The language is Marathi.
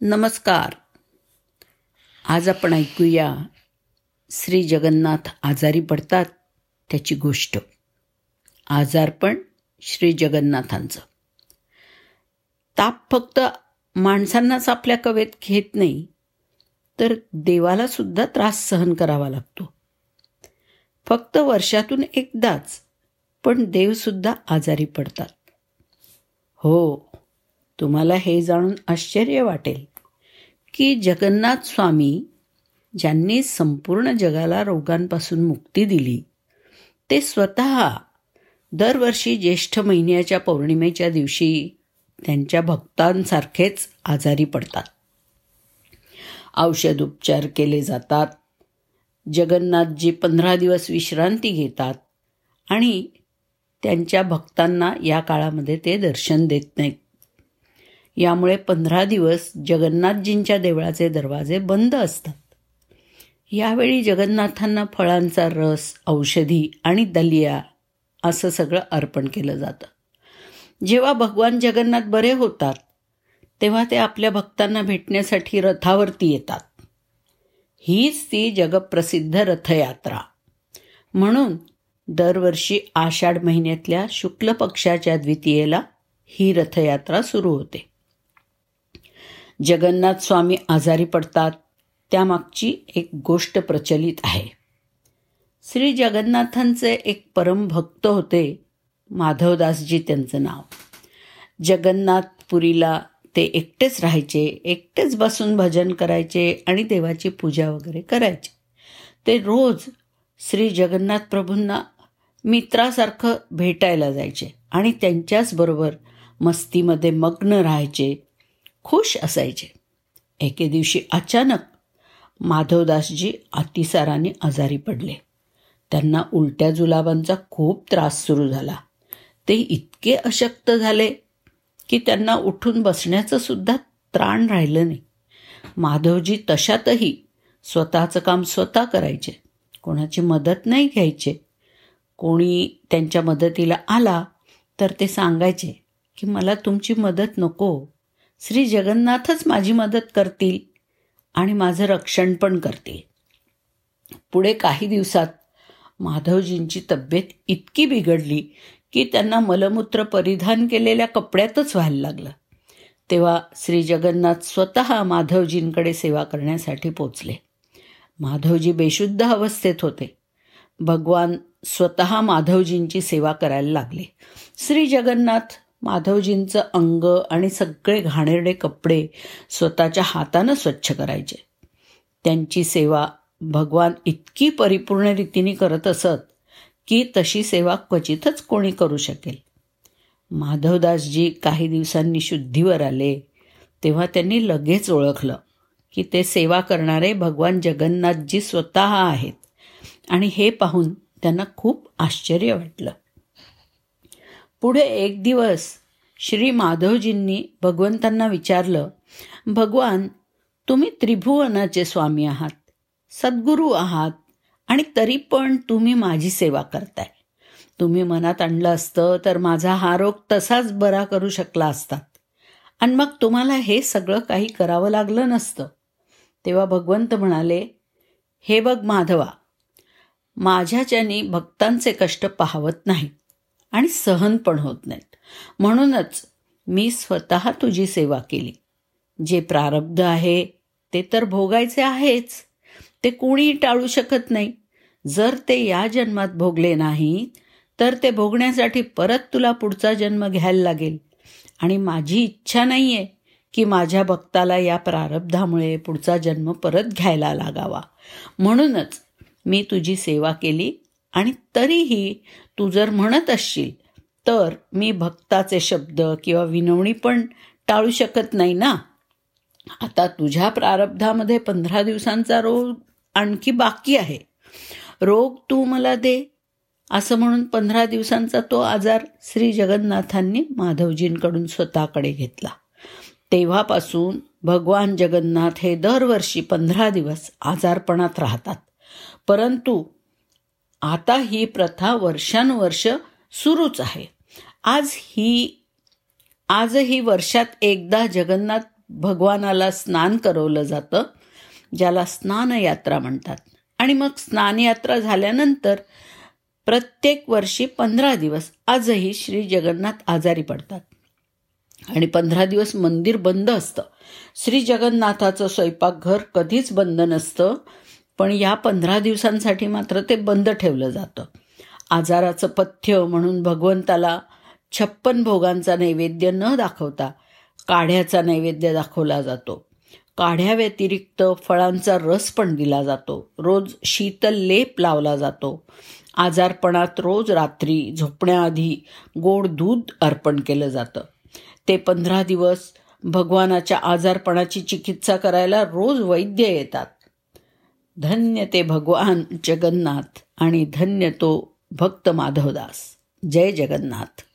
नमस्कार. आज आपण ऐकूया श्री जगन्नाथ आजारी पडतात त्याची गोष्ट. आजारपण श्री जगन्नाथांचं. ताप फक्त माणसांनाच आपल्या कवेत घेत नाही तर देवाला सुद्धा त्रास सहन करावा लागतो. फक्त वर्षातून एकदाच पण देवसुद्धा आजारी पडतात. हो तुम्हाला हे जाणून आश्चर्य वाटेल की जगन्नाथ स्वामी ज्यांनी संपूर्ण जगाला रोगांपासून मुक्ती दिली ते स्वतः दरवर्षी ज्येष्ठ महिन्याच्या पौर्णिमेच्या दिवशी त्यांच्या भक्तांसारखेच आजारी पडतात. औषध उपचार केले जातात जगन्नाथजी पंधरा दिवस विश्रांती घेतात आणि त्यांच्या भक्तांना या काळामध्ये ते दर्शन देत नाहीत. यामुळे पंधरा दिवस जगन्नाथजींच्या देवळाचे दरवाजे बंद असतात. यावेळी जगन्नाथांना फळांचा रस औषधी आणि दलिया असं सगळं अर्पण केलं जातं. जेव्हा भगवान जगन्नाथ बरे होतात तेव्हा ते आपल्या भक्तांना भेटण्यासाठी रथावरती येतात. हीच ती जगप्रसिद्ध रथयात्रा. म्हणून दरवर्षी आषाढ महिन्यातल्या शुक्ल पक्षाच्या द्वितीयेला ही रथयात्रा सुरू होते. जगन्नाथ स्वामी आजारी पडतात. त्यामागची एक गोष्ट प्रचलित आहे. श्री जगन्नाथांचे एक परम भक्त होते माधवदासजी त्यांचं नाव. जगन्नाथपुरीला ते एकटेच राहायचे एकटेच बसून भजन करायचे आणि देवाची पूजा वगैरे करायचे. ते रोज श्री जगन्नाथ प्रभूंना मित्रासारखं भेटायला जायचे आणि त्यांच्याच बरोबर मस्तीमध्ये मग्न राहायचे. खुश असायचे. एके दिवशी अचानक माधवदासजी अतिसाराने आजारी पडले. त्यांना उलट्या जुलाबांचा खूप त्रास सुरू झाला. ते इतके अशक्त झाले की त्यांना उठून बसण्याचं सुद्धा त्राण राहिलं नाही. माधवजी तशातही स्वतःचं काम स्वतः करायचे. कोणाची मदत नाही घ्यायचे. कोणी त्यांच्या मदतीला आला तर ते सांगायचे की मला तुमची मदत नको. श्री जगन्नाथच माझी मदत करतील आणि माझं रक्षण पण करतील. पुढे काही दिवसात माधवजींची तब्येत इतकी बिघडली की त्यांना मलमूत्र परिधान केलेल्या कपड्यातच व्हायला लागलं. तेव्हा श्री जगन्नाथ स्वतः माधवजींकडे सेवा करण्यासाठी पोचले. माधवजी बेशुद्ध अवस्थेत होते. भगवान स्वतः माधवजींची सेवा करायला लागले. श्री जगन्नाथ माधवजींचं अंग आणि सगळे घाणेरडे कपडे स्वतःच्या हातानं स्वच्छ करायचे. त्यांची सेवा भगवान इतकी परिपूर्ण रीतीने करत असत की तशी सेवा क्वचितच कोणी करू शकेल. माधवदासजी काही दिवसांनी शुद्धीवर आले तेव्हा त्यांनी लगेच ओळखलं की ते सेवा करणारे भगवान जगन्नाथजी स्वतः आहेत. आणि हे पाहून त्यांना खूप आश्चर्य वाटलं. पुढे एक दिवस श्री माधवजींनी भगवंतांना विचारलं भगवान तुम्ही त्रिभुवनाचे स्वामी आहात सद्गुरू आहात आणि तरी पण तुम्ही माझी सेवा करताय. तुम्ही मनात आणलं असतं तर माझा हा रोग तसाच बरा करू शकला असतात. आणि मग तुम्हाला हे सगळं काही करावं लागलं नसतं. तेव्हा भगवंत म्हणाले हे बघ माधवा माझ्याच्यानी भक्तांचे कष्ट पाहवत नाहीत. आणि सहन पण होत नाहीत. म्हणूनच मी स्वतः तुझी सेवा केली. जे प्रारब्ध आहे ते तर भोगायचे आहेच. ते कोणीही टाळू शकत नाही. जर ते या जन्मात भोगले नाही तर ते भोगण्यासाठी परत तुला पुढचा जन्म घ्यायला लागेल. आणि माझी इच्छा नाही आहे की माझ्या भक्ताला या प्रारब्धामुळे पुढचा जन्म परत घ्यायला लागावा. म्हणूनच मी तुझी सेवा केली आणि तरीही तू जर म्हणत असशील तर मी भक्ताचे शब्द किंवा विनवणी पण टाळू शकत नाही ना? आता तुझ्या प्रारब्धामध्ये पंधरा दिवसांचा रोग आणखी बाकी आहे. रोग तू मला दे असं म्हणून पंधरा दिवसांचा तो आजार श्री जगन्नाथांनी माधवजींकडून स्वतःकडे घेतला. तेव्हापासून भगवान जगन्नाथ हे दरवर्षी पंधरा दिवस आजारपणात राहतात. परंतु आता ही प्रथा वर्षानुवर्ष सुरूच आहे. आज ही आजही वर्षात एकदा जगन्नाथ भगवानाला स्नान करवलं जातं ज्याला स्नानयात्रा म्हणतात. आणि मग स्नानयात्रा झाल्यानंतर प्रत्येक वर्षी पंधरा दिवस आजही श्री जगन्नाथ आजारी पडतात. आणि पंधरा दिवस मंदिर बंद असतं. श्री जगन्नाथाचं स्वयंपाकघर कधीच बंद नसतं. पण या पंधरा दिवसांसाठी मात्र ते बंद ठेवलं जातं. आजाराचं पथ्य म्हणून भगवंताला छप्पन भोगांचा नैवेद्य न दाखवता काढ्याचा नैवेद्य दाखवला जातो. काढ्याव्यतिरिक्त फळांचा रस पण दिला जातो. रोज शीतल लेप लावला जातो. आजारपणात रोज रात्री झोपण्याआधी गोड दूध अर्पण केलं जातं. ते पंधरा दिवस भगवानाच्या आजारपणाची चिकित्सा करायला रोज वैद्य येतात. धन्य ते भगवान जगन्नाथ आणि धन्य तो भक्त माधवदास. जय जगन्नाथ.